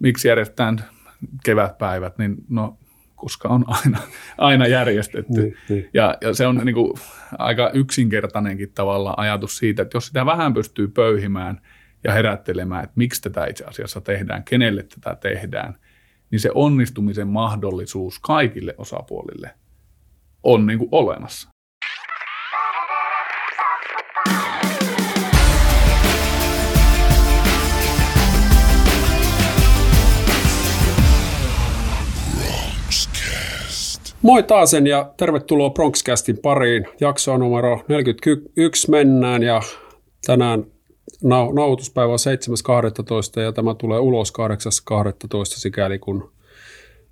miksi järjestetään kevätpäivät, niin no koska on aina, aina järjestetty. Niin, niin. Ja, ja se on niin kuin aika yksinkertainenkin tavalla ajatus siitä, että jos sitä vähän pystyy pöyhimään ja herättelemään, että miksi tätä itse asiassa tehdään, kenelle tätä tehdään, niin se onnistumisen mahdollisuus kaikille osapuolille on niin kuin olemassa. Moi taasen ja tervetuloa Bronxcastin pariin. Jaksoa numero 41 mennään ja tänään nau- nauhoituspäivä on 7.12. ja tämä tulee ulos 8.12. sikäli kun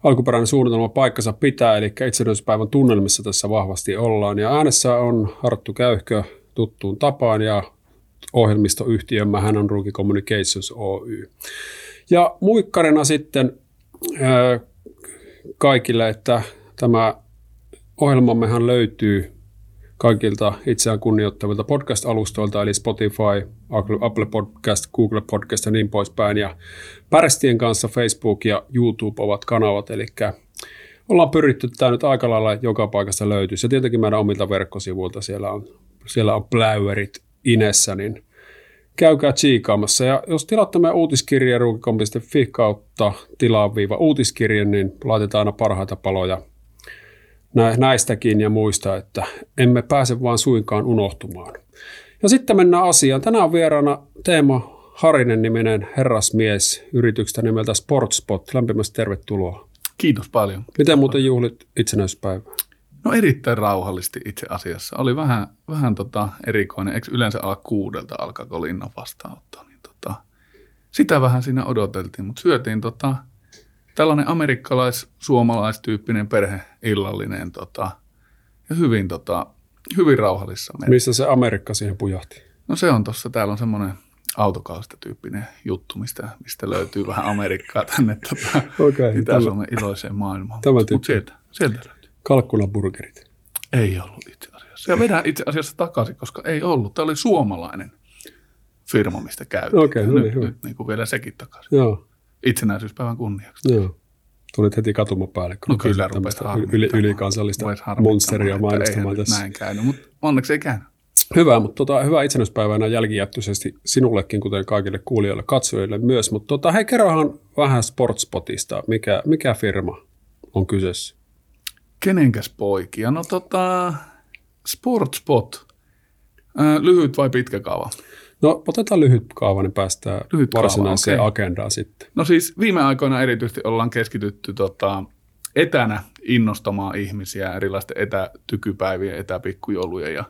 alkuperäinen suunnitelma paikkansa pitää, eli itsenäisyyspäivän tunnelmissa tässä vahvasti ollaan. Ja äänessä on Harttu Käyhkö tuttuun tapaan ja ohjelmistoyhtiömme hän on Rookie Communications Oy. Ja muikkarina sitten ää, kaikille, että Tämä ohjelmammehan löytyy kaikilta itseään kunnioittavilta podcast-alustoilta, eli Spotify, Apple Podcast, Google Podcast ja niin poispäin. Ja Pärstien kanssa Facebook ja YouTube ovat kanavat, eli ollaan pyritty tämä nyt aika lailla joka paikasta löytyy. Ja tietenkin meidän omilta verkkosivuilta siellä on, siellä on pläyverit inessä, niin käykää tsiikaamassa. Ja jos tilatte meidän uutiskirje ruukikom.fi kautta tilaa-uutiskirje, niin laitetaan aina parhaita paloja – näistäkin ja muista, että emme pääse vaan suinkaan unohtumaan. Ja sitten mennään asiaan. Tänään on vieraana Teemo Harinen niminen herrasmies yrityksestä nimeltä Sportspot. Lämpimästi tervetuloa. Kiitos paljon. Miten muuten juhlit itsenäispäivää? No erittäin rauhallisesti itse asiassa. Oli vähän, vähän tota erikoinen. Eikö yleensä ala kuudelta alkaa, kun linnan vastaanotto? Niin tota, sitä vähän siinä odoteltiin, mutta syötiin tota, tällainen amerikkalais-suomalaistyyppinen perheillallinen tota, ja hyvin, tota, hyvin rauhallissa. Missä se Amerikka siihen pujahti? No se on tuossa, täällä on semmoinen autokaasta tyyppinen juttu, mistä, mistä löytyy vähän Amerikkaa tänne tota, okay, Itä-Suomen iloiseen maailmaan. Tämä Mutta sieltä, sieltä löytyy. Kalkkulaburgerit. Ei ollut itse asiassa. Ja vedän itse asiassa takaisin, koska ei ollut. Tämä oli suomalainen firma, mistä käytiin. Okei, okay, no niin, nyt, nyt niin kuin vielä sekin takaisin. Joo itsenäisyyspäivän kunniaksi. Joo. Tulit heti päälle, kun no kyllä rupesi yli, ylikansallista monsteria mainostamaan tässä. Näin käynyt, mutta onneksi ei käynyt. Hyvä, mutta tota, hyvää itsenäispäivänä jälkijättöisesti sinullekin, kuten kaikille kuulijoille, katsojille myös. Mutta tota, hei, kerrohan vähän Sportspotista. Mikä, mikä firma on kyseessä? Kenenkäs poikia? No tota, Sportspot. Äh, lyhyt vai pitkä kaava? No otetaan lyhyt kaava, niin päästään lyhyt varsinaiseen kaava, okay. agendaan sitten. No siis viime aikoina erityisesti ollaan keskitytty tota, etänä innostamaan ihmisiä erilaisten etätykypäivien, etäpikkujoulujen ja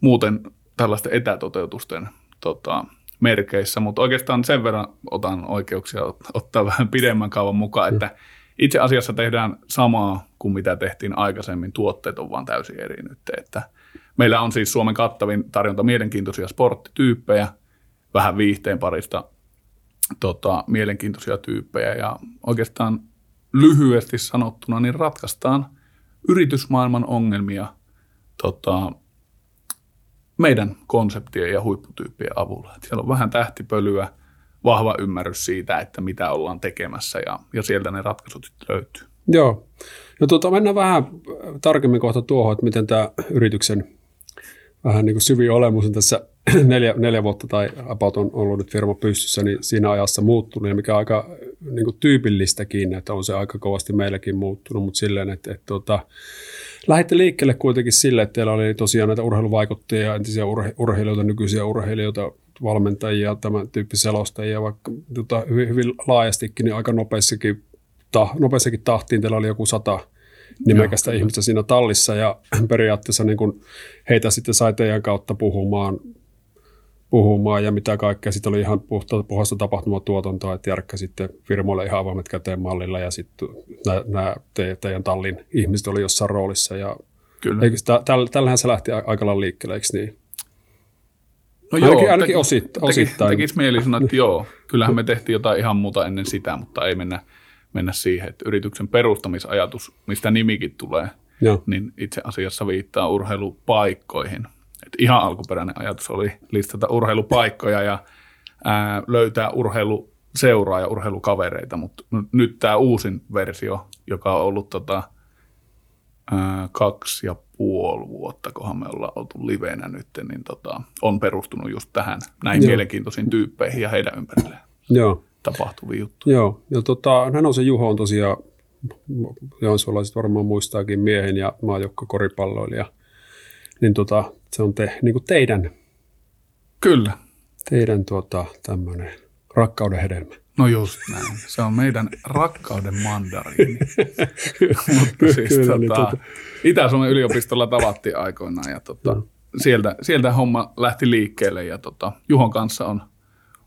muuten tällaisten etätoteutusten tota, merkeissä, mutta oikeastaan sen verran otan oikeuksia ottaa vähän pidemmän kaavan mukaan, että itse asiassa tehdään samaa kuin mitä tehtiin aikaisemmin, tuotteet on vaan täysin eri nyt, että – Meillä on siis Suomen kattavin tarjonta mielenkiintoisia sporttityyppejä, vähän viihteen parista tota, mielenkiintoisia tyyppejä ja oikeastaan lyhyesti sanottuna niin ratkaistaan yritysmaailman ongelmia tota, meidän konseptien ja huipputyyppien avulla. Et siellä on vähän tähtipölyä, vahva ymmärrys siitä, että mitä ollaan tekemässä ja, ja sieltä ne ratkaisut löytyy. Joo. No tuota, mennään vähän tarkemmin kohta tuohon, että miten tämä yrityksen vähän niin kuin syvin olemus on tässä neljä, neljä vuotta tai about on ollut nyt firma pystyssä, niin siinä ajassa muuttunut. Ja mikä on aika niin kuin tyypillistäkin, että on se aika kovasti meilläkin muuttunut, mutta silleen, että, että, että tota, lähditte liikkeelle kuitenkin sille, että teillä oli tosiaan näitä urheiluvaikuttajia, entisiä urhe, urheilijoita, nykyisiä urheilijoita, valmentajia, tämän tyyppisiä selostajia, vaikka tota, hyvin, hyvin laajastikin, niin aika nopeassakin, ta, nopeassakin tahtiin teillä oli joku sata nimekästä Joo, ihmistä siinä tallissa ja periaatteessa niin kuin heitä sitten sai teidän kautta puhumaan, puhumaan ja mitä kaikkea. Sitten oli ihan puhta, puhasta tapahtumatuotantoa, että Jarkka sitten firmoille ihan avoimet käteen mallilla ja sitten nämä te, teidän tallin ihmiset oli jossain roolissa. Ja Kyllä. täl, tällähän se lähti aika lailla liikkeelle, eikö niin? No ainakin, joo, ainakin teki, osittain. Teki, tekisi mieli sanoa, että joo, kyllähän me tehtiin jotain ihan muuta ennen sitä, mutta ei mennä – mennä siihen, että yrityksen perustamisajatus, mistä nimikin tulee, Joo. niin itse asiassa viittaa urheilupaikkoihin. Et ihan alkuperäinen ajatus oli listata urheilupaikkoja ja ää, löytää urheilu seuraa ja urheilukavereita, mutta nyt tämä uusin versio, joka on ollut tota, ää, kaksi ja puoli vuotta, kohan me ollaan oltu livenä nyt, niin tota, on perustunut just tähän näin Joo. mielenkiintoisiin tyyppeihin ja heidän ympärilleen Joo. Tapahtuvia juttuja. Joo, ja tota, se Juho on tosiaan, joensuolaiset varmaan muistaakin miehen ja maajokka koripalloilija, niin tota, se on te, niin kuin teidän, Kyllä. teidän tuota, tämmöinen rakkauden hedelmä. No just näin. Se on meidän rakkauden mandariini. Mutta siis Kyllä, niin tota, tota... Itä-Suomen yliopistolla tavattiin aikoinaan ja tota, no. sieltä, sieltä homma lähti liikkeelle ja tota, Juhon kanssa on,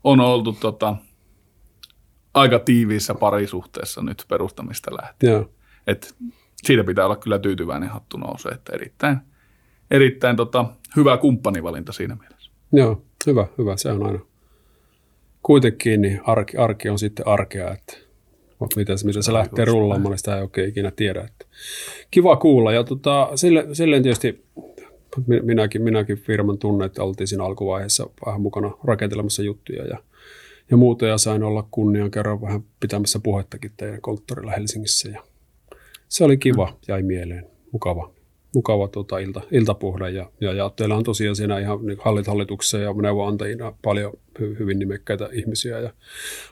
on oltu tota, aika tiiviissä parisuhteessa nyt perustamista lähtien. Joo. Et siitä pitää olla kyllä tyytyväinen hattu nousee, että erittäin, erittäin tota, hyvä kumppanivalinta siinä mielessä. Joo, hyvä, hyvä. Se on aina kuitenkin niin arki, arki on sitten arkea, että miten, miten se lähtee rullaamaan, niin sitä ei oikein ikinä tiedä. Että. Kiva kuulla. Ja tota, sille, silleen tietysti minäkin, minäkin firman tunne, että oltiin siinä alkuvaiheessa vähän mukana rakentelemassa juttuja ja, ja muuta. Ja sain olla kunnian kerran vähän pitämässä puhettakin teidän konttorilla Helsingissä. Ja se oli kiva, mm. jäi mieleen, mukava mukava tuota, ilta, iltapuhde. Ja, ja, ja teillä on tosiaan siinä ihan niin hallit hallituksessa ja neuvonantajina paljon hy, hyvin nimekkäitä ihmisiä. Ja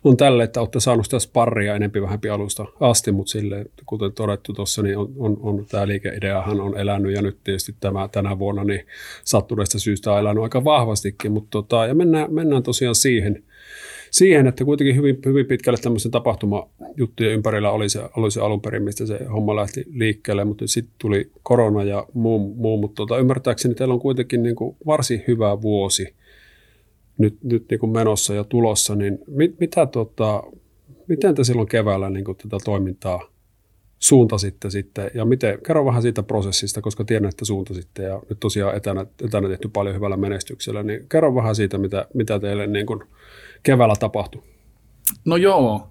on tälle, että olette saaneet sitä sparria enempi vähän alusta asti, mutta sille, kuten todettu tuossa, niin on, on, on, tämä liikeideahan on elänyt ja nyt tietysti tämä, tänä vuonna niin sattuneesta syystä on elänyt aika vahvastikin. Mutta tota, ja mennään, mennään tosiaan siihen, siihen, että kuitenkin hyvin, hyvin pitkälle tämmöisen tapahtumajuttujen ympärillä oli se, oli se alun perin, mistä se homma lähti liikkeelle, mutta sitten tuli korona ja muu, muu mutta tota, ymmärtääkseni teillä on kuitenkin niin kuin varsin hyvä vuosi nyt, nyt niin kuin menossa ja tulossa, niin mit, mitä tota, miten te silloin keväällä niin kuin tätä toimintaa suuntasitte sitten, ja miten, kerro vähän siitä prosessista, koska tiedän, että suuntasitte, ja nyt tosiaan etänä, etänä tehty paljon hyvällä menestyksellä, niin kerro vähän siitä, mitä, mitä teille niin kuin keväällä tapahtui? No joo,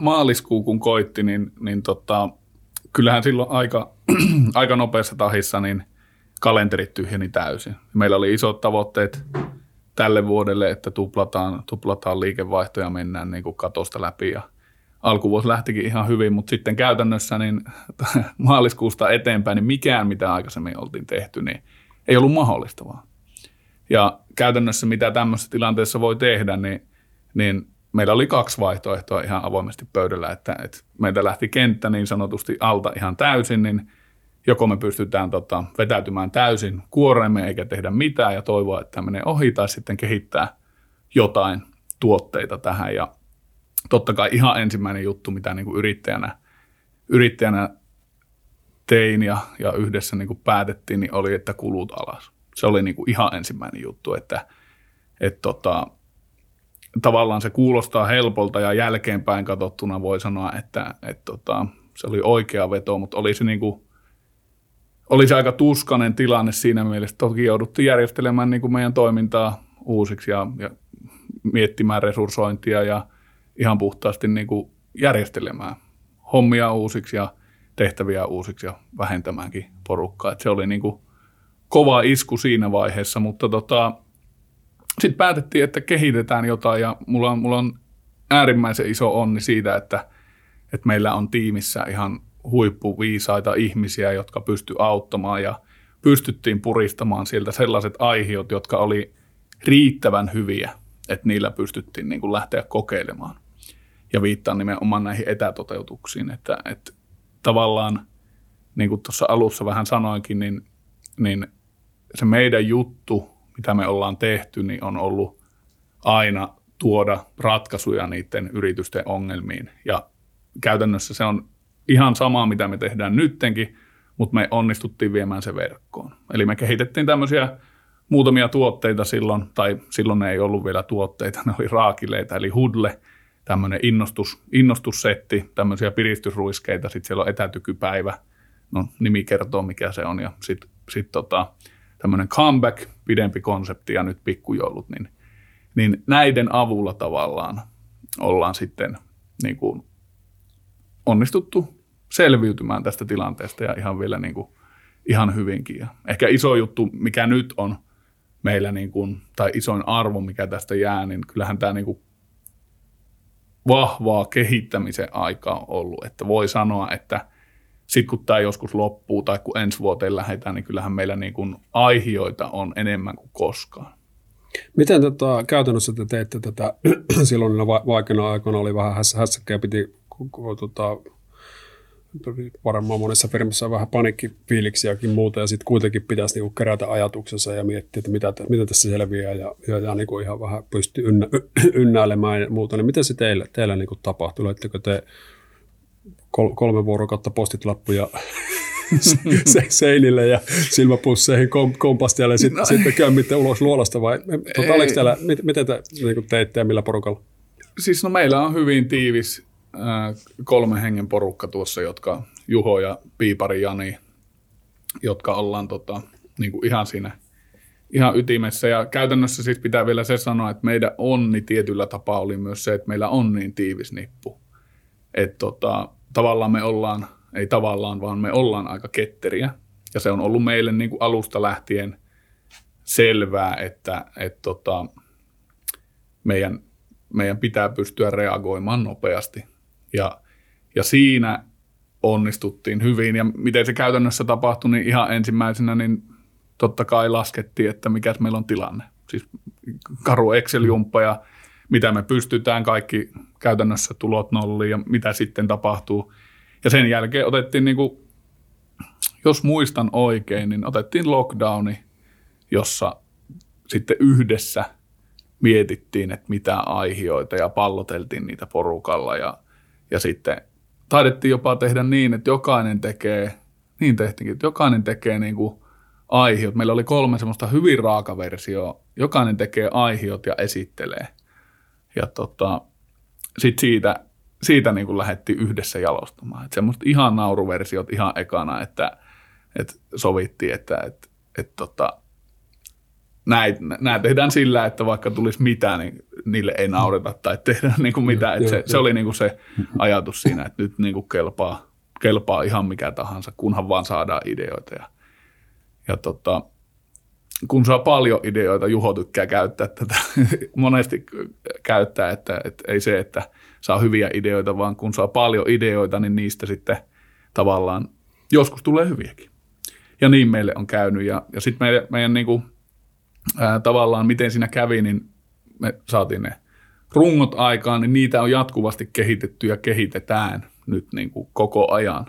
maaliskuu kun koitti, niin, niin tota, kyllähän silloin aika, aika nopeassa tahissa niin kalenterit tyhjeni täysin. Meillä oli isot tavoitteet tälle vuodelle, että tuplataan, tuplataan liikevaihto ja mennään niin kuin katosta läpi. Ja alkuvuosi lähtikin ihan hyvin, mutta sitten käytännössä niin maaliskuusta eteenpäin niin mikään, mitä aikaisemmin oltiin tehty, niin ei ollut mahdollista vaan. Ja käytännössä mitä tämmöisessä tilanteessa voi tehdä, niin, niin meillä oli kaksi vaihtoehtoa ihan avoimesti pöydällä, että, että meitä lähti kenttä niin sanotusti alta ihan täysin, niin joko me pystytään tota, vetäytymään täysin kuoreemme eikä tehdä mitään ja toivoa, että tämä menee ohi, tai sitten kehittää jotain tuotteita tähän. Ja totta kai ihan ensimmäinen juttu, mitä niin kuin yrittäjänä, yrittäjänä tein ja, ja yhdessä niin kuin päätettiin, niin oli, että kulut alas se oli niin kuin ihan ensimmäinen juttu, että et tota, tavallaan se kuulostaa helpolta ja jälkeenpäin katsottuna voi sanoa, että et tota, se oli oikea veto, mutta oli se, niin kuin, oli se aika tuskainen tilanne siinä mielessä. Toki jouduttiin järjestelemään niin kuin meidän toimintaa uusiksi ja, ja miettimään resurssointia ja ihan puhtaasti niin kuin järjestelemään hommia uusiksi ja tehtäviä uusiksi ja vähentämäänkin porukkaa. Et se oli niin kuin kova isku siinä vaiheessa, mutta tota, sitten päätettiin, että kehitetään jotain ja mulla on, mulla on äärimmäisen iso onni siitä, että, että meillä on tiimissä ihan huippuviisaita ihmisiä, jotka pysty auttamaan ja pystyttiin puristamaan sieltä sellaiset aihiot, jotka oli riittävän hyviä, että niillä pystyttiin niin kuin lähteä kokeilemaan. Ja viittaan nimenomaan näihin etätoteutuksiin, että, että tavallaan, niin kuin tuossa alussa vähän sanoinkin, niin, niin se meidän juttu, mitä me ollaan tehty, niin on ollut aina tuoda ratkaisuja niiden yritysten ongelmiin. Ja käytännössä se on ihan sama, mitä me tehdään nyttenkin, mutta me onnistuttiin viemään se verkkoon. Eli me kehitettiin tämmöisiä muutamia tuotteita silloin, tai silloin ne ei ollut vielä tuotteita, ne oli raakileita, eli hudle, tämmöinen innostus, innostussetti, tämmöisiä piristysruiskeita, sitten siellä on etätykypäivä, no nimi kertoo mikä se on, ja sitten sit tota, tämmöinen comeback, pidempi konsepti ja nyt pikkujoulut, niin, niin näiden avulla tavallaan ollaan sitten niin kuin onnistuttu selviytymään tästä tilanteesta ja ihan vielä niin kuin, ihan hyvinkin. Ja ehkä iso juttu, mikä nyt on meillä, niin kuin, tai isoin arvo, mikä tästä jää, niin kyllähän tämä niin kuin vahvaa kehittämisen aikaa ollut, että voi sanoa, että sitten kun tämä joskus loppuu tai kun ensi vuoteen lähdetään, niin kyllähän meillä niin kuin aihioita on enemmän kuin koskaan. Miten tota, käytännössä te teette tätä, silloin vaikeina aikoina oli vähän hässäkkää, piti tota, varmaan monessa firmassa vähän panikkifiiliksiäkin muuta, ja sitten kuitenkin pitäisi niinku kerätä ajatuksensa ja miettiä, että mitä, mitä tässä selviää, ja, ja, ja niinku ihan vähän pystyy ynnä, ynnäilemään ja muuta. Niin miten se teille, teille niinku tapahtuu? Oletteko te kol, kolme vuorokautta postitlappuja se, seinille ja silmäpusseihin kom, kompastialle ja sit, no, sitten käymitte ulos luolasta vai tota, oliko teillä, mit, miten te niin teitte ja millä porukalla? Siis no meillä on hyvin tiivis äh, kolme hengen porukka tuossa, jotka Juho ja Piipari Jani, jotka ollaan tota, niin kuin ihan siinä ihan ytimessä. Ja käytännössä siis pitää vielä se sanoa, että meidän onni tietyllä tapaa oli myös se, että meillä on niin tiivis nippu. Että tota, tavallaan me ollaan, ei tavallaan, vaan me ollaan aika ketteriä. Ja se on ollut meille niin kuin alusta lähtien selvää, että, että tota, meidän, meidän pitää pystyä reagoimaan nopeasti. Ja, ja siinä onnistuttiin hyvin. Ja miten se käytännössä tapahtui, niin ihan ensimmäisenä niin totta kai laskettiin, että mikä meillä on tilanne. Siis karu Excel-jumppa ja mitä me pystytään, kaikki käytännössä tulot nolliin ja mitä sitten tapahtuu. Ja sen jälkeen otettiin, niin kuin, jos muistan oikein, niin otettiin lockdowni, jossa sitten yhdessä mietittiin, että mitä aihioita ja palloteltiin niitä porukalla ja, ja sitten taidettiin jopa tehdä niin, että jokainen tekee, niin tehtiinkin, että jokainen tekee niin kuin aihiot. Meillä oli kolme semmoista hyvin raaka versio. Jokainen tekee aihiot ja esittelee. Ja tota, sitten siitä, siitä niin kuin lähdettiin yhdessä jalostamaan. Että semmoista ihan nauruversiot ihan ekana, että, että sovittiin, että, että, että tota, nämä tehdään sillä, että vaikka tulisi mitään, niin niille ei naureta tai tehdä niin kuin mitään. Että se, se oli niin kuin se ajatus siinä, että nyt niin kuin kelpaa, kelpaa ihan mikä tahansa, kunhan vaan saadaan ideoita. Ja, ja tota, kun saa paljon ideoita, Juho tykkää käyttää tätä, monesti käyttää, että, että ei se, että saa hyviä ideoita, vaan kun saa paljon ideoita, niin niistä sitten tavallaan joskus tulee hyviäkin. Ja niin meille on käynyt. Ja, ja sitten meidän, meidän niin kuin, ää, tavallaan, miten siinä kävi, niin me saatiin ne rungot aikaan, niin niitä on jatkuvasti kehitetty ja kehitetään nyt niin kuin koko ajan.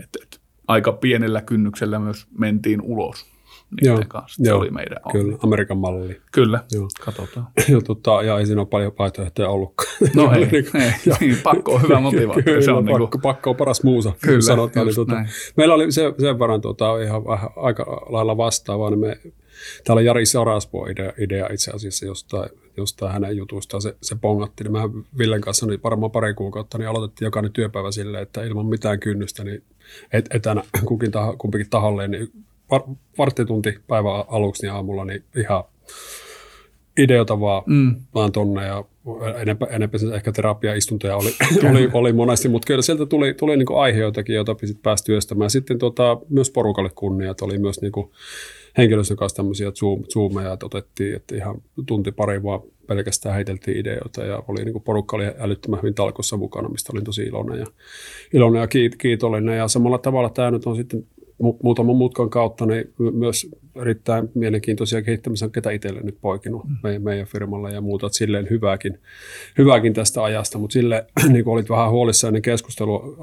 Et, et, aika pienellä kynnyksellä myös mentiin ulos niiden kanssa. Se joo, oli meidän onni. Kyllä, Amerikan malli. Kyllä, joo. katsotaan. ja, tota, ja ei siinä ole paljon vaihtoehtoja ollutkaan. No ei, ei, niin, pakko on hyvä motivaatio. Kyllä, se on pakko, niin kuin... pakko on paras muusa, kyllä, sanotaan. Niin, tota, meillä oli se, sen verran tota, ihan vähän aika lailla vastaavaa, niin me Täällä Jari Saraspo idea, idea itse asiassa jostain, jostain hänen jutustaan se, se pongatti. Niin mehän Villen kanssa niin varmaan pari kuukautta niin aloitettiin jokainen työpäivä silleen, että ilman mitään kynnystä niin et, etänä kukin taho, kumpikin taholleen niin var, varttitunti päivän aluksi niin aamulla niin ihan ideota vaan, mm. vaan tonne ja enemmän, enemmän ehkä terapiaistuntoja oli, oli, oli monesti, mutta kyllä sieltä tuli, tuli niinku aiheutakin, joita pääsi työstämään. Sitten tota, myös porukalle kunnia, että oli myös niinku henkilöstön kanssa tämmöisiä zoom, zoomeja, että otettiin, että ihan tunti pari vaan pelkästään heiteltiin ideoita ja oli niin kuin porukka oli älyttömän hyvin talkossa mukana, mistä olin tosi iloinen ja, iloinen ja kiitollinen. Ja samalla tavalla tämä nyt on sitten muutaman mutkan kautta niin myös erittäin mielenkiintoisia kehittämishankkeita itselle nyt poikinut mm. meidän, meidän firmalla ja muuta, että silleen hyvääkin, hyvääkin tästä ajasta, mutta sille niin kuin olit vähän huolissaan ennen keskustelu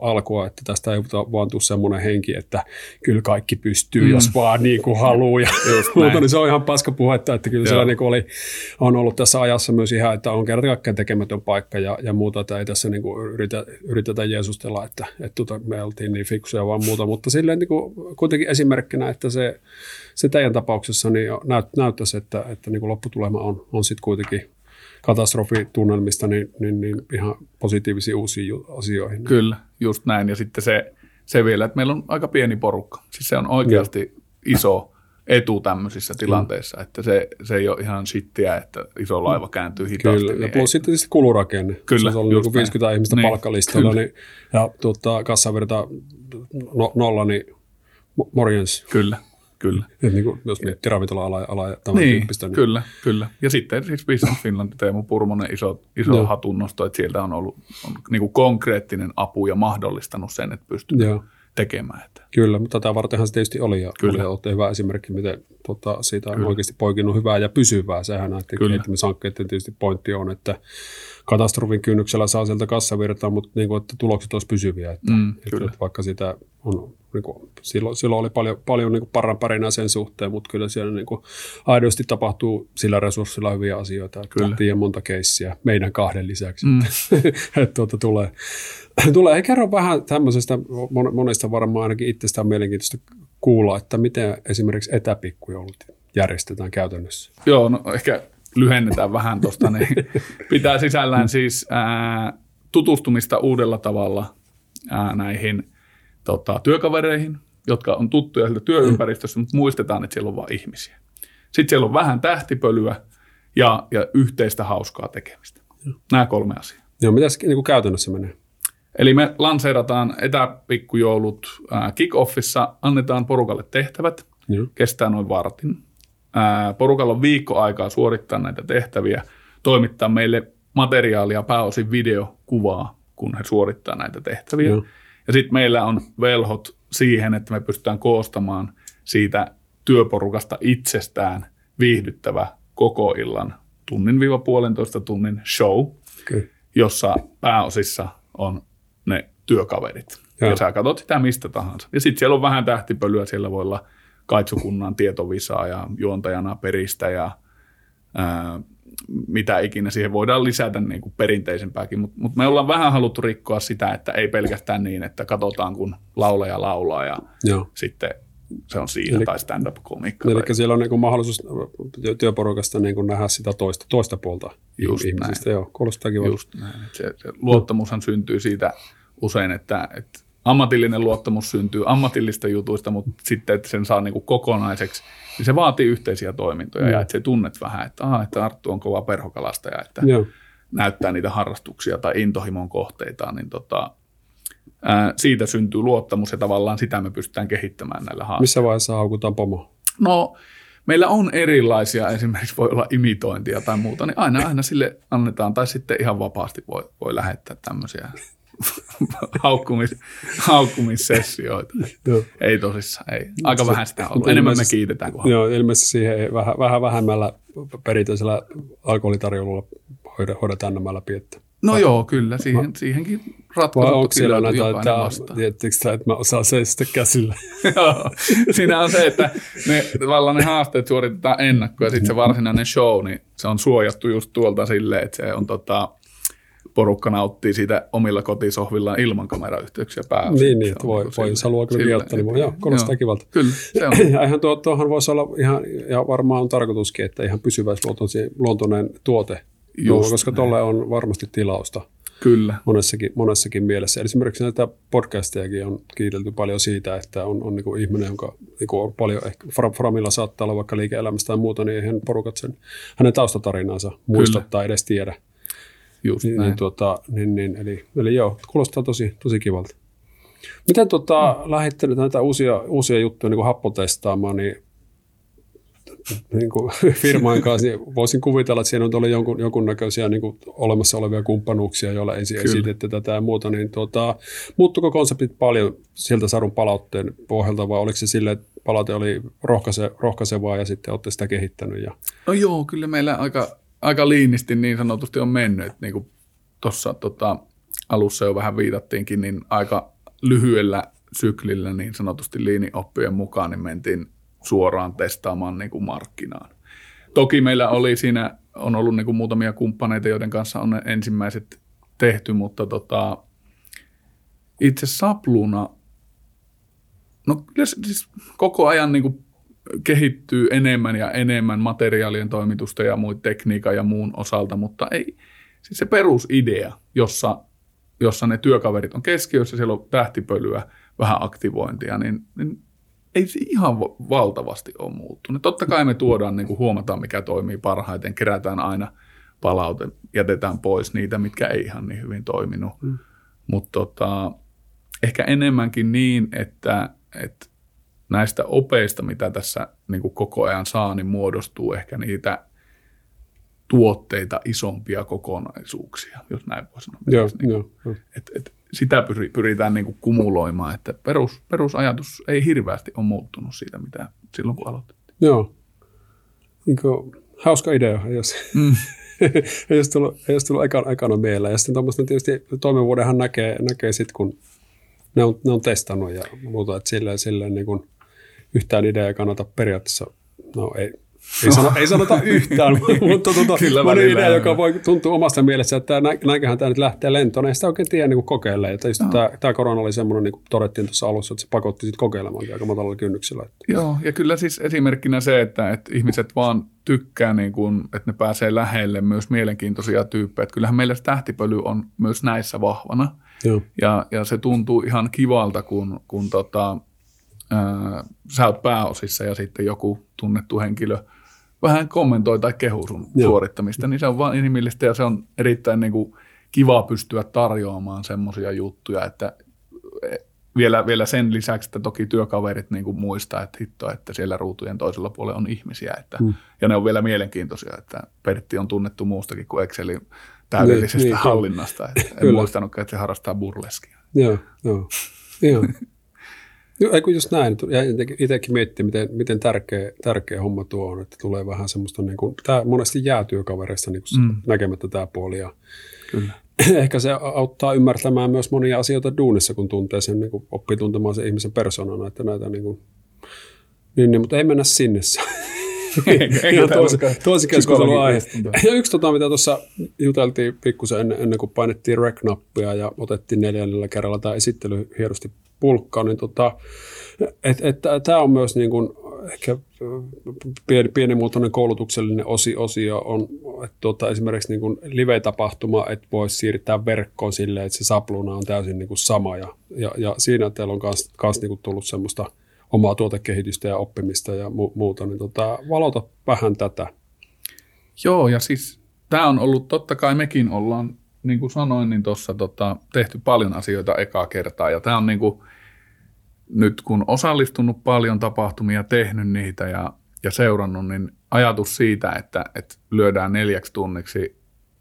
alkua, että tästä ei vaan tule semmoinen henki, että kyllä kaikki pystyy, mm. jos vaan niin kuin haluaa. Ja muuta, niin se on ihan paska puhetta, että kyllä siellä niin kuin oli, on ollut tässä ajassa myös ihan, että on kerta kaikkiaan tekemätön paikka ja, ja muuta, että ei tässä niin kuin yritä, yritetä jeesustella, että, että tuota, me oltiin niin fiksuja vaan muuta, mutta silleen niin kuin, kuitenkin esimerkkinä, että se se teidän tapauksessa niin näyt, näyttäisi, että, että niin kuin lopputulema on, on sitten kuitenkin katastrofitunnelmista niin, niin, niin ihan positiivisia uusia asioihin. Kyllä, just näin. Ja sitten se, se vielä, että meillä on aika pieni porukka. Siis se on oikeasti ja. iso etu tämmöisissä mm. tilanteissa, mm. että se, se ei ole ihan shittiä, että iso laiva kääntyy hitaasti. Kyllä, niin ja plus ei. sitten tietysti kulurakenne. Kyllä, Se on niin 50 näin. ihmistä niin. palkkalistalla niin, ja tuota, kassavirta no, nolla, niin morjens. Kyllä. Kyllä. Et niin kuin, jos miettii ravintola-ala ala ja tämän Niin, tyyppistä. Niin, kyllä, kyllä. Ja sitten siis Business Finland, Teemu Purmonen, iso, iso Joo. hatunnosto, että sieltä on ollut on niin kuin konkreettinen apu ja mahdollistanut sen, että pystyy Joo. tekemään. Että. Kyllä, mutta tätä vartenhan se tietysti oli ja, Kyllä. oli, ja olette hyvä esimerkki, miten tota, siitä on Kyllä. oikeasti poikinut hyvää ja pysyvää. Sehän näiden kehittämishankkeiden tietysti pointti on, että katastrofin kynnyksellä saa sieltä kassavirtaa, mutta niin kuin, että tulokset olisi pysyviä. Että, Mm, että, kyllä. että vaikka sitä on, niin kuin, silloin, silloin oli paljon, paljon niin paranpärinää sen suhteen, mutta kyllä siellä niin kuin, aidosti tapahtuu sillä resurssilla hyviä asioita. Kyllä. Tiedän monta keissiä meidän kahden lisäksi. Mm. että tuota, tulee. tulee. Kerro vähän tämmöisestä, mon- monesta varmaan ainakin itsestä on mielenkiintoista kuulla, että miten esimerkiksi etäpikkujoulut järjestetään käytännössä. Joo, no ehkä lyhennetään vähän tuosta, niin pitää sisällään siis ää, tutustumista uudella tavalla ää, näihin tota, työkavereihin, jotka on tuttuja sieltä työympäristössä, mutta muistetaan, että siellä on vain ihmisiä. Sitten siellä on vähän tähtipölyä ja, ja yhteistä hauskaa tekemistä. Nämä kolme asiaa. Joo, mitä se niin kuin käytännössä menee? Eli me lanseerataan etäpikkujoulut kick-offissa, annetaan porukalle tehtävät, Joo. kestää noin vartin. Ää, porukalla on viikko aikaa suorittaa näitä tehtäviä, toimittaa meille materiaalia, pääosin videokuvaa, kun he suorittaa näitä tehtäviä. Joo. Ja sitten meillä on velhot siihen, että me pystytään koostamaan siitä työporukasta itsestään viihdyttävä koko illan tunnin viiva puolentoista tunnin show, Okay. jossa pääosissa on ne työkaverit. Joo. Joo. Ja sä katsot sitä mistä tahansa. Ja sitten siellä on vähän tähtipölyä, siellä voi olla kaitsukunnan tietovisaa ja juontajana peristä ja ää, mitä ikinä siihen voidaan lisätä niin kuin perinteisempääkin, mutta mut me ollaan vähän haluttu rikkoa sitä, että ei pelkästään niin, että katsotaan kun laulaja laulaa ja Joo. sitten se on siinä Eli- tai stand-up-komiikka. Eli tai- siellä on niin kuin mahdollisuus työ- työporukasta niin kuin nähdä sitä toista, toista puolta Just ihmisistä. Joo, kuulostaa kiva. Just näin. Se, se luottamushan syntyy siitä usein, että, että ammatillinen luottamus syntyy ammatillista jutuista, mutta sitten, että sen saa niin kuin kokonaiseksi, niin se vaatii yhteisiä toimintoja Mm. ja että se tunnet vähän, että, aha, että Arttu on kova perhokalastaja, että Joo. näyttää niitä harrastuksia tai intohimon kohteitaan, niin tota, ää, siitä syntyy luottamus ja tavallaan sitä me pystytään kehittämään näillä haasteilla. Missä vaiheessa haukutaan pomo? No, meillä on erilaisia, esimerkiksi voi olla imitointia tai muuta, niin aina, aina sille annetaan, tai sitten ihan vapaasti voi, voi lähettää tämmöisiä haukkumis, haukkumissessioita. Joo. Ei tosissaan, ei. Aika Se- vähän sitä on ollut. Enemmän me kiitetään kuin Joo, ilmeisesti siihen ei vähän, vähän vähemmällä perinteisellä alkoholitarjoululla hoidetaan nämä läpi. Että. No joo, kyllä, siihen, siihenkin Vai ratkaisut onko siellä näitä, että sitä, että mä osaan seistä käsillä? Joo. Siinä on se, että ne, tavallaan ne haasteet suoritetaan ennakkoon ja sitten se varsinainen show, niin se on suojattu just tuolta silleen, että se on tota, porukka nauttii siitä omilla kotisohvillaan ilman kamerayhteyksiä pääosin. niin, niin, voi, niinku voi, jos haluaa kyllä kieltää, niin voi, joo, kuulostaa joo. kivalta. Kyllä, se on. Ja ihan tuo, tuohan voisi olla ihan, ja varmaan on tarkoituskin, että ihan pysyväisluontoinen tuote, Just koska näin. tuolle on varmasti tilausta Kyllä, monessakin, monessakin mielessä. Esimerkiksi näitä podcastejakin on kiitelty paljon siitä, että on, on niin ihminen, jonka niin on paljon, ehkä Fra- Framilla saattaa olla vaikka liike-elämästä tai muuta, niin eihän porukat sen, hänen taustatarinaansa muista tai edes tiedä. Just Niin, näin. niin, tuota, niin, niin, eli, eli joo, kuulostaa tosi, tosi kivalta. Miten tota, mm. lähditte nyt näitä uusia, uusia juttuja niin kuin happotestaamaan, niin, niin kuin firmojen kanssa, niin voisin kuvitella, että siinä on ollut jonkun, jonkunnäköisiä niin kuin olemassa olevia kumppanuuksia, joilla ensin Kyllä. esitette tätä ja muuta, niin tuota, muuttuko konseptit paljon sieltä sadun palautteen pohjalta, vai oliko se sille, että palaute oli rohkaise, rohkaisevaa ja sitten olette sitä kehittänyt? Ja, No joo, kyllä meillä aika, aika liinisti niin sanotusti on mennyt. että Niin kuin tuossa tota, alussa jo vähän viitattiinkin, niin aika lyhyellä syklillä niin sanotusti liinioppien mukaan niin mentiin suoraan testaamaan niin kuin markkinaan. Toki meillä oli siinä, on ollut niin kuin muutamia kumppaneita, joiden kanssa on ne ensimmäiset tehty, mutta tota, itse Sapluna, no siis koko ajan niin kuin kehittyy enemmän ja enemmän materiaalien toimitusta ja muun tekniikan ja muun osalta, mutta ei, siis se perusidea, jossa, jossa ne työkaverit on keskiössä, siellä on tähtipölyä, vähän aktivointia, niin, niin ei se ihan va- valtavasti ole muuttunut. Totta kai me tuodaan, niin kuin huomataan mikä toimii parhaiten, kerätään aina palaute, jätetään pois niitä, mitkä ei ihan niin hyvin toiminut. Mm. Mutta tota, ehkä enemmänkin niin, että, että näistä opeista, mitä tässä niin kuin koko ajan saa, niin muodostuu ehkä niitä tuotteita isompia kokonaisuuksia, jos näin voi sanoa. Joo, niin joo, joo. Et, et sitä pyri, pyritään niin kuin kumuloimaan, että perus, perusajatus ei hirveästi ole muuttunut siitä, mitä silloin kun aloitettiin. Joo. Niin kuin, hauska idea, jos, Mm. ei olisi tullut, ei olisi tullut ekana, ekana mieleen. Ja sitten tuommoista tietysti toimivuudenhan näkee, näkee sitten, kun ne on, ne on testannut ja muuta, että silleen, silleen niin kuin yhtään ideaa ei kannata periaatteessa, no ei, ei, sano, ei sanota yhtään, mutta tuota, Kyllä moni välillä idea, joka voi tuntua omasta mielessä, että nä- näinköhän tämä nyt lähtee lentoon, ei sitä oikein tiedä niin kokeilemaan. Että just tämä, tämä korona oli semmoinen, niin kuin todettiin tuossa alussa, että se pakotti sit kokeilemaan aika matalalla kynnyksellä. Että, Joo, ja kyllä siis esimerkkinä se, että, että ihmiset vaan tykkää, niin kuin, että ne pääsee lähelle myös mielenkiintoisia tyyppejä. Että kyllähän meillä se tähtipöly on myös näissä vahvana. joo. Ja, ja se tuntuu ihan kivalta, kun, kun tota, ää, sä oot pääosissa ja sitten joku tunnettu henkilö vähän kommentoi tai kehuu sun Joo. suorittamista, niin se on vaan inhimillistä ja se on erittäin niin kuin, kiva pystyä tarjoamaan semmoisia juttuja, että e, vielä, vielä sen lisäksi, että toki työkaverit niin kuin muistaa, että hitto, että siellä ruutujen toisella puolella on ihmisiä, että, Mm. ja ne on vielä mielenkiintoisia, että Pertti on tunnettu muustakin kuin Excelin täydellisestä Niin, niin, niin, hallinnasta, että en muistanutkaan, että se harrastaa burleskia. Joo, joo. joo. Ei kun just näin. Ja itsekin miettii, miten, miten tärkeä, tärkeä homma tuo on, että tulee vähän semmoista, niin kuin, tämä monesti jää työkavereista niin kuin Mm. mm. näkemättä tämä puoli. Ja Kyllä. ehkä se auttaa ymmärtämään myös monia asioita duunissa, kun tuntee sen, niin kuin oppii tuntemaan sen ihmisen persoonana, että näitä niin kuin, niin, niin, mutta ei mennä sinne. Tosi, keskustelun aihe. psykologikeskustelua. Ja yksi tota, mitä tuossa juteltiin pikkusen ennen, ennen kuin painettiin rec-nappia ja otettiin neljännellä kerralla tämä esittely hienosti pulkkaan, niin tota, et, et, tämä on myös niin kuin, ehkä pieni, pienimuotoinen koulutuksellinen osi, osio on, että tota, esimerkiksi niin kuin live-tapahtuma, että voisi siirtää verkkoon silleen, että se sapluna on täysin niin kuin sama ja, ja, ja siinä teillä on myös, niin tullut semmoista omaa tuotekehitystä ja oppimista ja mu- muuta, niin tota, valota vähän tätä. Joo, ja siis tämä on ollut, totta kai mekin ollaan, niin kuin sanoin, niin tuossa tota, tehty paljon asioita ekaa kertaa, ja tämä on niin kuin, nyt kun osallistunut paljon tapahtumia, tehnyt niitä ja, ja seurannut, niin ajatus siitä, että, että lyödään neljäksi tunniksi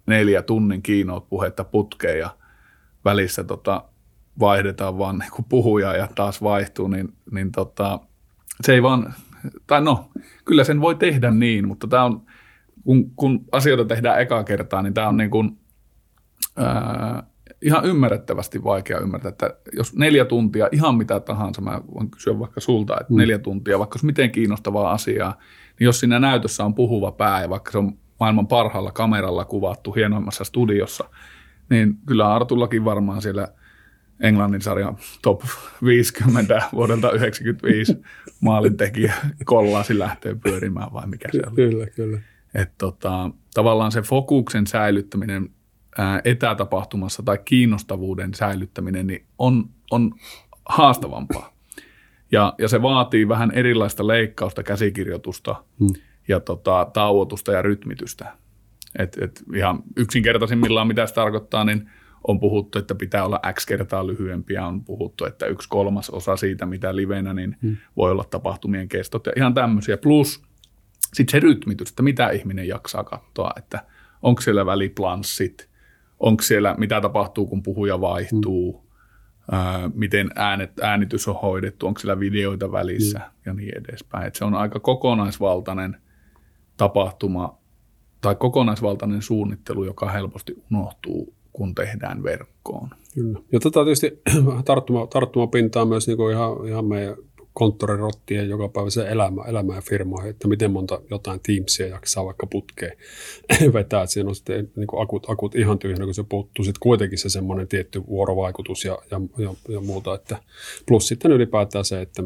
neljä tunnin keynote-puhetta putkeen ja välissä tota, vaihdetaan vaan niin kuin puhujaa ja taas vaihtuu, niin, niin tota, se ei vaan, tai no, kyllä sen voi tehdä niin, mutta tämä on, kun, kun asioita tehdään ekaa kertaa, niin tämä on niin kuin, ää, ihan ymmärrettävästi vaikea ymmärtää, että jos neljä tuntia, ihan mitä tahansa, mä voin kysyä vaikka sulta, että Mm. neljä tuntia, vaikka olisi miten kiinnostavaa asiaa, niin jos siinä näytössä on puhuva pää ja vaikka se on maailman parhaalla kameralla kuvattu hienoimmassa studiossa, niin kyllä Artullakin varmaan siellä Englannin sarjan top 50 vuodelta 95 maalintekijä kollaasi lähtee pyörimään vai mikä se oli. Kyllä, kyllä. Että tota, tavallaan se fokuksen säilyttäminen etätapahtumassa tai kiinnostavuuden säilyttäminen niin on, on haastavampaa. Ja, ja se vaatii vähän erilaista leikkausta, käsikirjoitusta Hmm. ja tota, tauotusta ja rytmitystä. Et, et ihan yksinkertaisimmillaan mitä se tarkoittaa, niin on puhuttu, että pitää olla X kertaa lyhyempiä, on puhuttu, että yksi kolmas osa siitä, mitä livenä, niin Hmm. voi olla tapahtumien kestot ja ihan tämmöisiä. Plus sitten se rytmitys, että mitä ihminen jaksaa katsoa, että onko siellä väliplanssit, onko siellä, mitä tapahtuu, kun puhuja vaihtuu, ää, miten äänet, äänitys on hoidettu, onko siellä videoita välissä ja niin edespäin. Et se on aika kokonaisvaltainen tapahtuma tai kokonaisvaltainen suunnittelu, joka helposti unohtuu, kun tehdään verkkoon. Kyllä. Ja tätä tietysti tarttuma, tarttumapintaa myös niin kuin ihan, ihan meidän konttorirottien joka päivä se elämä, elämä ja firmoihin, että miten monta jotain Teamsia jaksaa vaikka putkeen vetää, että siinä on sitten niin kuin akut, akut ihan tyhjänä, kun se puuttuu sitten kuitenkin se semmoinen tietty vuorovaikutus ja, ja, ja, ja muuta, että plus sitten ylipäätään se, että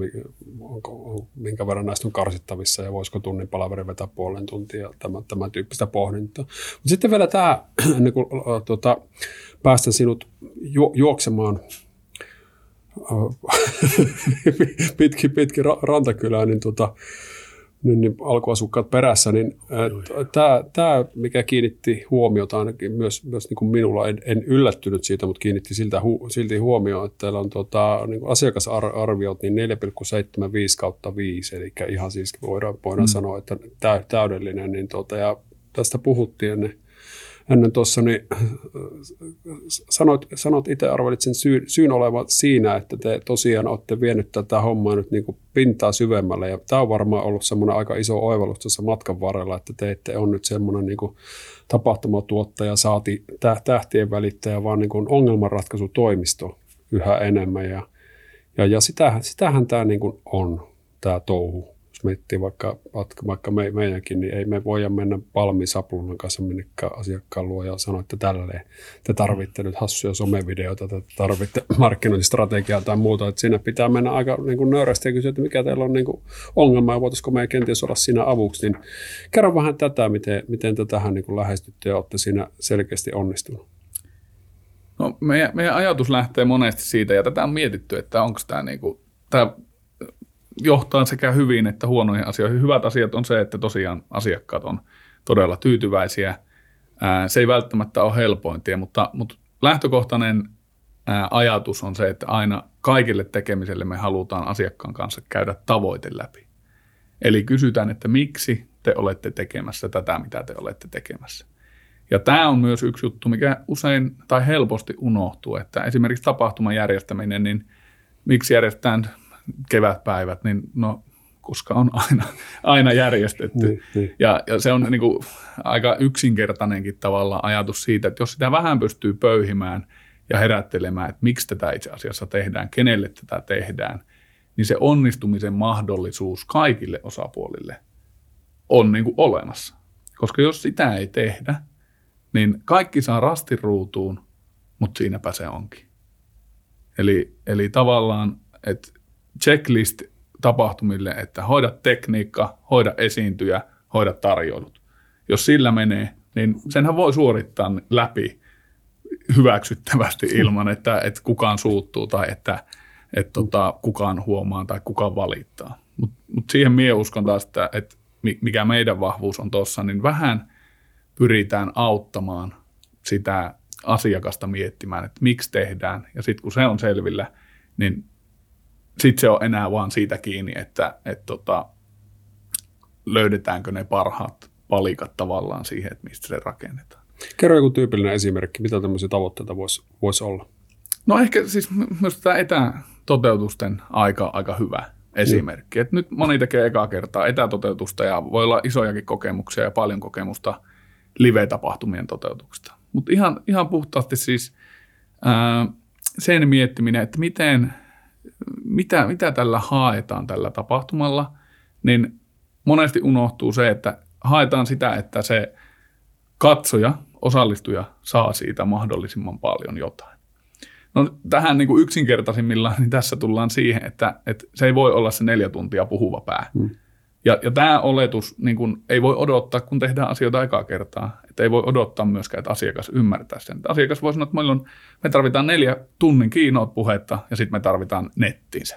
onko, minkä verran näistä on karsittavissa ja voisiko tunnin palaveri vetää puolen tuntia tämän, tämän tyyppistä pohdintaa. Mutta sitten vielä tämä, ennen kuin äh, tuota, päästän sinut ju, juoksemaan pitkin, pitkin ra- rantakylää, niin tota, niin, niin alkuasukkaat perässä, niin tämä, tämä, mikä kiinnitti huomiota ainakin myös, myös niin kuin minulla, en, en yllättynyt siitä, mutta kiinnitti siltä, hu, silti huomioon, että teillä on tota, niin kuin asiakasarviot niin 4,75 kautta 5, eli ihan siis voidaan, voidaan mm. sanoa, että täydellinen, niin tota, ja tästä puhuttiin, niin ennen tuossa, niin sanoit, sanot itse arvelit sen syyn, syyn olevan siinä, että te tosiaan olette vienyt tätä hommaa nyt niin kuin pintaa syvemmälle. Ja tämä on varmaan ollut semmoinen aika iso oivallus tässä matkan varrella, että te ette ole nyt semmoinen niin kuin tapahtumatuottaja, saati tähtien välittäjä, vaan niin kuin ongelmanratkaisutoimisto yhä enemmän. Ja, ja, ja sitähän, sitähän tämä niin kuin on, tämä touhu jos miettii vaikka, vaikka me, meidänkin, niin ei me voida mennä valmiin sapluunan kanssa minnekään asiakkaan luo ja sanoa, että tälleen te tarvitte nyt hassuja somevideoita, te tarvitte markkinointistrategiaa tai muuta. Että siinä pitää mennä aika niin kuin nöyrästi ja kysyä, että mikä teillä on niin kuin ongelma ja voitaisiko me kenties olla siinä avuksi. Niin kerro vähän tätä, miten, miten te tähän niin kuin lähestytte ja olette siinä selkeästi onnistunut. No, meidän, meidän ajatus lähtee monesti siitä, ja tätä on mietitty, että onko tämä, niin kuin, tämä johtaa sekä hyvin että huonoihin asioihin. Hyvät asiat on se, että tosiaan asiakkaat on todella tyytyväisiä. Se ei välttämättä ole helpointia, mutta, mutta lähtökohtainen ajatus on se, että aina kaikille tekemiselle me halutaan asiakkaan kanssa käydä tavoite läpi. Eli kysytään, että miksi te olette tekemässä tätä, mitä te olette tekemässä. Ja tämä on myös yksi juttu, mikä usein tai helposti unohtuu, että esimerkiksi tapahtuman järjestäminen, niin miksi järjestetään kevätpäivät, niin no koska on aina, aina järjestetty. Niin, niin. Ja, ja se on niin kuin aika yksinkertainenkin tavalla ajatus siitä, että jos sitä vähän pystyy pöyhimään ja herättelemään, että miksi tätä itse asiassa tehdään, kenelle tätä tehdään, niin se onnistumisen mahdollisuus kaikille osapuolille on niin kuin olemassa. Koska jos sitä ei tehdä, niin kaikki saa rastiruutuun, mutta siinäpä se onkin. Eli, eli tavallaan, että checklist tapahtumille, että hoida tekniikka, hoida esiintyjä, hoida tarjoilut. Jos sillä menee, niin senhän voi suorittaa läpi hyväksyttävästi ilman, että, että kukaan suuttuu tai että, että tota, kukaan huomaa tai kukaan valittaa. Mutta mut siihen mie uskon taas, että, että mikä meidän vahvuus on tuossa, niin vähän pyritään auttamaan sitä asiakasta miettimään, että miksi tehdään. Ja sitten kun se on selvillä, niin sitten se on enää vaan siitä kiinni, että et tota, löydetäänkö ne parhaat palikat tavallaan siihen, että mistä se rakennetaan. Kerro joku tyypillinen esimerkki, mitä tämmöisiä tavoitteita voisi vois olla? No ehkä siis myös tämä etätoteutusten aika, aika hyvä esimerkki. Mm. Et nyt moni tekee ekaa kertaa etätoteutusta ja voi olla isojakin kokemuksia ja paljon kokemusta live-tapahtumien toteutuksesta. Mutta ihan, ihan puhtaasti siis ää, sen miettiminen, että miten – mitä, mitä tällä haetaan tällä tapahtumalla, niin monesti unohtuu se, että haetaan sitä, että se katsoja, osallistuja saa siitä mahdollisimman paljon jotain. No tähän niin kuin yksinkertaisimmillaan, niin tässä tullaan siihen, että, että se ei voi olla se neljä tuntia puhuva pää. Hmm. Ja, ja tämä oletus niin kun, ei voi odottaa, kun tehdään asioita aikaa kertaa. Että ei voi odottaa myöskään, että asiakas ymmärtää sen. Että asiakas voi sanoa, että meillä on, me tarvitaan neljä tunnin keynote-puhetta ja sitten me tarvitaan nettiin se.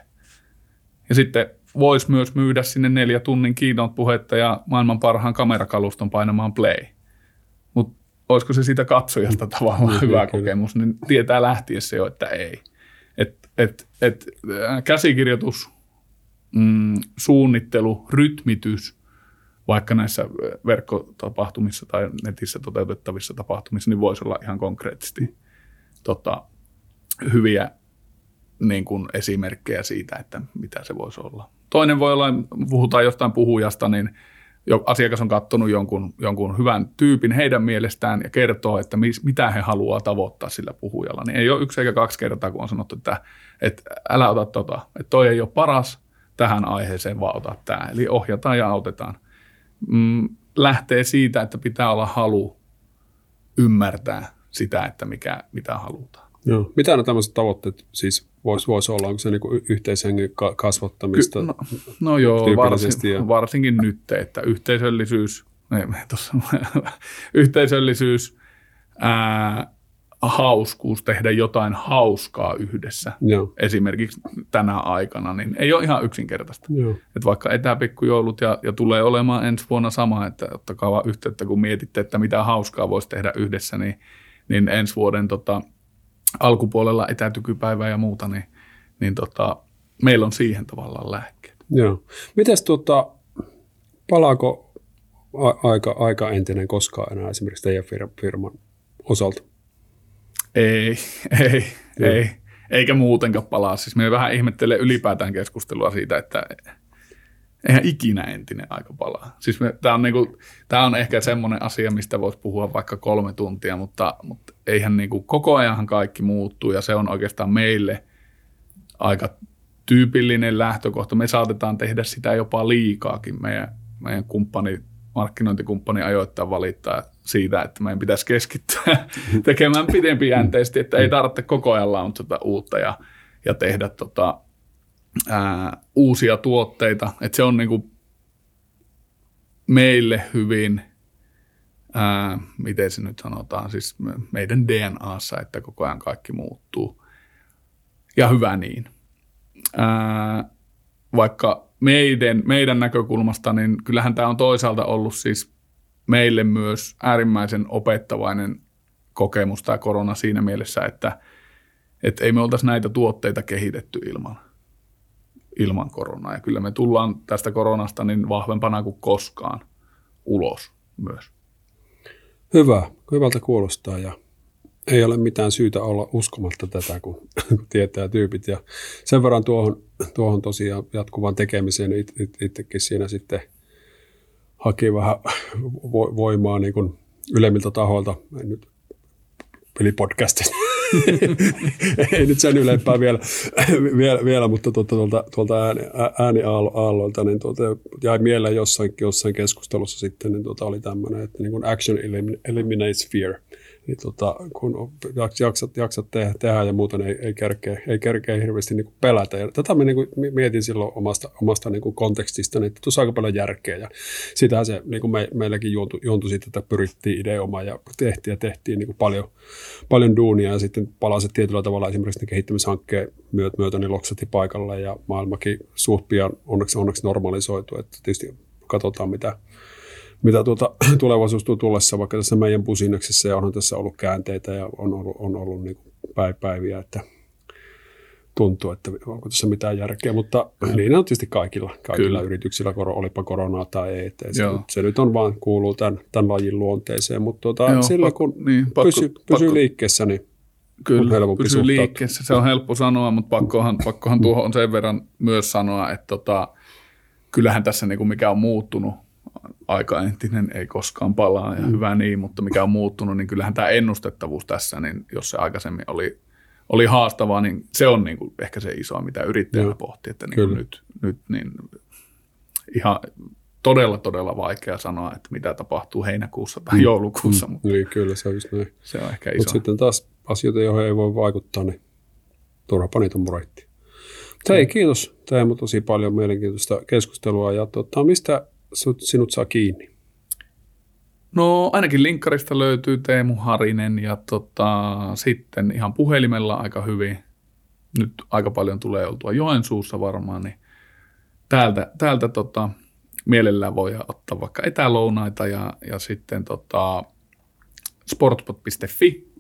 Ja sitten voisi myös myydä sinne neljä tunnin keynote-puhetta ja maailman parhaan kamerakaluston painamaan play. Mutta olisiko se siitä katsojasta tavallaan hyvä kokemus, niin tietää lähtiessä jo, että ei. Et, et, et, käsikirjoitus mm, suunnittelu, rytmitys, vaikka näissä verkkotapahtumissa tai netissä toteutettavissa tapahtumissa, niin voisi olla ihan konkreettisesti tota, hyviä niin kuin esimerkkejä siitä, että mitä se voisi olla. Toinen voi olla, puhutaan jostain puhujasta, niin jo, asiakas on katsonut jonkun, jonkun hyvän tyypin heidän mielestään ja kertoo, että mis, mitä he haluaa tavoittaa sillä puhujalla. Niin ei ole yksi eikä kaksi kertaa, kun on sanottu, että, että älä ota tota, että toi ei ole paras, tähän aiheeseen vaan ota tämä. Eli ohjataan ja autetaan. Mm, lähtee siitä, että pitää olla halu ymmärtää sitä, että mikä, mitä halutaan. Joo. Mitä ne tämmöiset tavoitteet siis voisi vois olla? Onko se niinku yhteishengen kasvattamista? Ky- no, no joo, varsin, ja... varsinkin nyt, että yhteisöllisyys, ei, tossa, yhteisöllisyys, ää, hauskuus tehdä jotain hauskaa yhdessä, Joo. esimerkiksi tänä aikana, niin ei ole ihan yksinkertaista. Joo. Että vaikka etäpikkujoulut ja, ja tulee olemaan ensi vuonna sama, että ottakaa vaan yhteyttä, kun mietitte, että mitä hauskaa voisi tehdä yhdessä, niin, niin ensi vuoden tota, alkupuolella etätykypäivää ja muuta, niin, niin tota, meillä on siihen tavallaan lääkkeet. Joo. Mites tota, palaako a- aika, aika entinen koskaan enää esimerkiksi teidän fir- firman osalta? Ei, ei, Joo. ei. Eikä muutenkaan palaa. Siis me vähän ihmettelee ylipäätään keskustelua siitä, että eihän ikinä entinen aika palaa. Siis tämä on, niinku, tää on ehkä semmoinen asia, mistä voisi puhua vaikka kolme tuntia, mutta, mutta eihän niinku, koko ajanhan kaikki muuttuu ja se on oikeastaan meille aika tyypillinen lähtökohta. Me saatetaan tehdä sitä jopa liikaakin. Meidän, meidän kumppani, markkinointikumppani ajoittaa valittaa siitä, että meidän pitäisi keskittyä tekemään pidempijänteisesti, että ei tarvitse koko ajan launchata uutta ja, ja tehdä tota, ää, uusia tuotteita. Et se on niinku meille hyvin, ää, miten se nyt sanotaan, siis me- meidän DNAssa, että koko ajan kaikki muuttuu. Ja hyvä niin. Ää, vaikka meidän, meidän näkökulmasta, niin kyllähän tämä on toisaalta ollut siis meille myös äärimmäisen opettavainen kokemus tämä korona siinä mielessä, että, että ei me oltaisi näitä tuotteita kehitetty ilman, ilman koronaa. Ja kyllä me tullaan tästä koronasta niin vahvempana kuin koskaan ulos myös. Hyvä, hyvältä kuulostaa ja ei ole mitään syytä olla uskomatta tätä, kun tietää tyypit. Ja sen verran tuohon, tuohon tosiaan jatkuvaan tekemiseen niin it, it, itsekin siinä sitten haki vähän vo, voimaa niin kuin ylemmiltä tahoilta. En nyt pelipodcastista. ei nyt sen ylempää vielä, vielä, vielä mutta tuolta, tuolta, tuolta ääni, ääniaalloilta niin tuolta jäi mieleen jossain, jossain keskustelussa sitten, niin tuota oli tämmöinen, että niin kuin action elim- eliminates fear. Niin tota, kun jaksat, jaksat tehdä, tehdä ja muuten ei, ei, kerkeä, ei kerkeä hirveästi niin pelätä. Ja tätä mä niin kuin mietin silloin omasta, omasta niin kuin kontekstista, niin tuossa aika paljon järkeä. Ja sitähän se niin kuin me, meilläkin juontui, juontui siitä, että pyrittiin ideoimaan ja tehtiin ja tehtiin niin kuin paljon, paljon duunia ja sitten palasi tietyllä tavalla esimerkiksi ne kehittämishankkeen myötä, myötä niin loksatti paikalle ja maailmakin suht pian onneksi, onneksi normalisoitu. Että tietysti katsotaan mitä, mitä tuota, tulevaisuus tuo tullessa, vaikka tässä meidän pusineksissa ja onhan tässä ollut käänteitä ja on ollut, on ollut niin päiviä, että tuntuu, että onko tässä mitään järkeä, mutta niin on tietysti kaikilla, kaikilla Kyllä. yrityksillä, olipa koronaa tai ei. Että se, se, nyt on vaan kuuluu tämän, tämän lajin luonteeseen, mutta tuota, Joo, silloin kun niin, pakko, pysyy, pysyy pakko. liikkeessä, niin Kyllä, on pysyy liikkeessä. Se on helppo sanoa, mutta pakkohan, pakkohan tuohon sen verran myös sanoa, että tota, kyllähän tässä niin kuin mikä on muuttunut, aika entinen ei koskaan palaa ja mm. hyvä niin, mutta mikä on muuttunut, niin kyllähän tämä ennustettavuus tässä, niin jos se aikaisemmin oli, oli haastavaa, niin se on niin kuin ehkä se iso, mitä yrittäjällä pohti, että niin kuin nyt, nyt niin ihan todella, todella vaikea sanoa, että mitä tapahtuu heinäkuussa tai mm. joulukuussa. Mutta niin, kyllä se on just näin. Se on ehkä iso. Mutta sitten taas asioita, joihin ei voi vaikuttaa, niin turhapa niitä mureittiin. Hei, kiitos Teemu tosi paljon mielenkiintoista keskustelua. Ja tota, mistä sinut saa kiinni? No ainakin linkkarista löytyy Teemu Harinen ja tota, sitten ihan puhelimella aika hyvin. Nyt aika paljon tulee oltua Joensuussa varmaan, niin täältä, täältä tota, mielellään voi ottaa vaikka etälounaita ja, ja sitten tota, sportspot.fi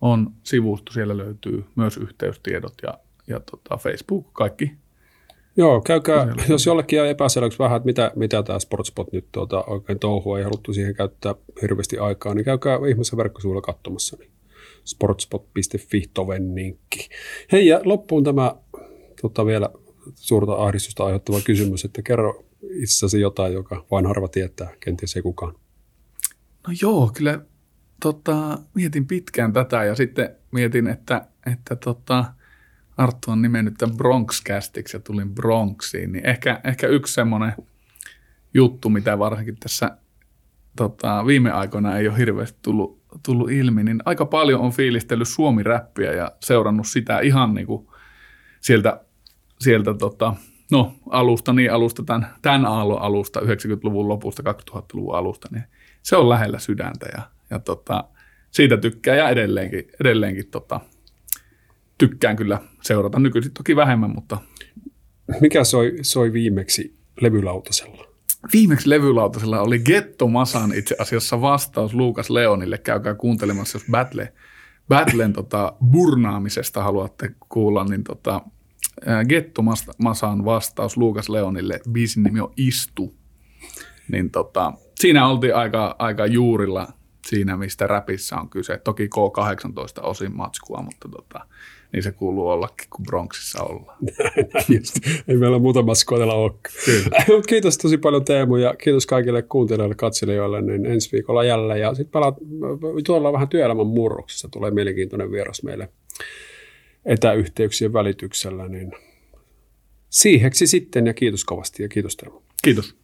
on sivusto, siellä löytyy myös yhteystiedot ja, ja tota, Facebook, kaikki Joo, käykää, Siellä. jos jollekin jää epäselväksi vähän, että mitä, mitä tämä Sportspot nyt tuota, oikein touhua, ei haluttu siihen käyttää hirveästi aikaa, niin käykää ihmeessä verkkosivuilla katsomassa. Niin sportspot.fi toven linkki. Hei, ja loppuun tämä tota, vielä suurta ahdistusta aiheuttava kysymys, että kerro itsesi jotain, joka vain harva tietää, kenties ei kukaan. No joo, kyllä tota, mietin pitkään tätä ja sitten mietin, että, että tota, Arttu on nimennyt tämän Bronx-kästiksi ja tulin Bronxiin, niin ehkä, ehkä yksi semmoinen juttu, mitä varsinkin tässä tota, viime aikoina ei ole hirveästi tullut, tullut ilmi, niin aika paljon on fiilistellyt suomi-räppiä ja seurannut sitä ihan niin kuin sieltä, sieltä tota, no, alusta, niin alusta, tämän, tämän aallon alusta, 90-luvun lopusta, 2000-luvun alusta, niin se on lähellä sydäntä ja, ja tota, siitä tykkään ja edelleenkin, edelleenkin tota, tykkään kyllä seurata. Nykyisin toki vähemmän, mutta... Mikä soi, soi viimeksi levylautasella? Viimeksi levylautasella oli Getto Masan itse asiassa vastaus Luukas Leonille. Käykää kuuntelemassa, jos Battle, Battlen tota, burnaamisesta haluatte kuulla, niin tota, Getto Masan vastaus Luukas Leonille. Biisin nimi on Istu. Niin tota, siinä oltiin aika, aika juurilla siinä, mistä räpissä on kyse. Toki K18 osin matskua, mutta tota, niin se kuuluu ollakin, kun Bronxissa ollaan. Just. Ei meillä muuta maskoitella olekaan. kiitos tosi paljon Teemu ja kiitos kaikille kuuntelijoille, katselijoille, niin ensi viikolla jälleen. Ja sitten palaat, tuolla vähän työelämän murroksessa, tulee mielenkiintoinen vieras meille etäyhteyksien välityksellä, niin siiheksi sitten ja kiitos kovasti ja kiitos Teemu. Kiitos.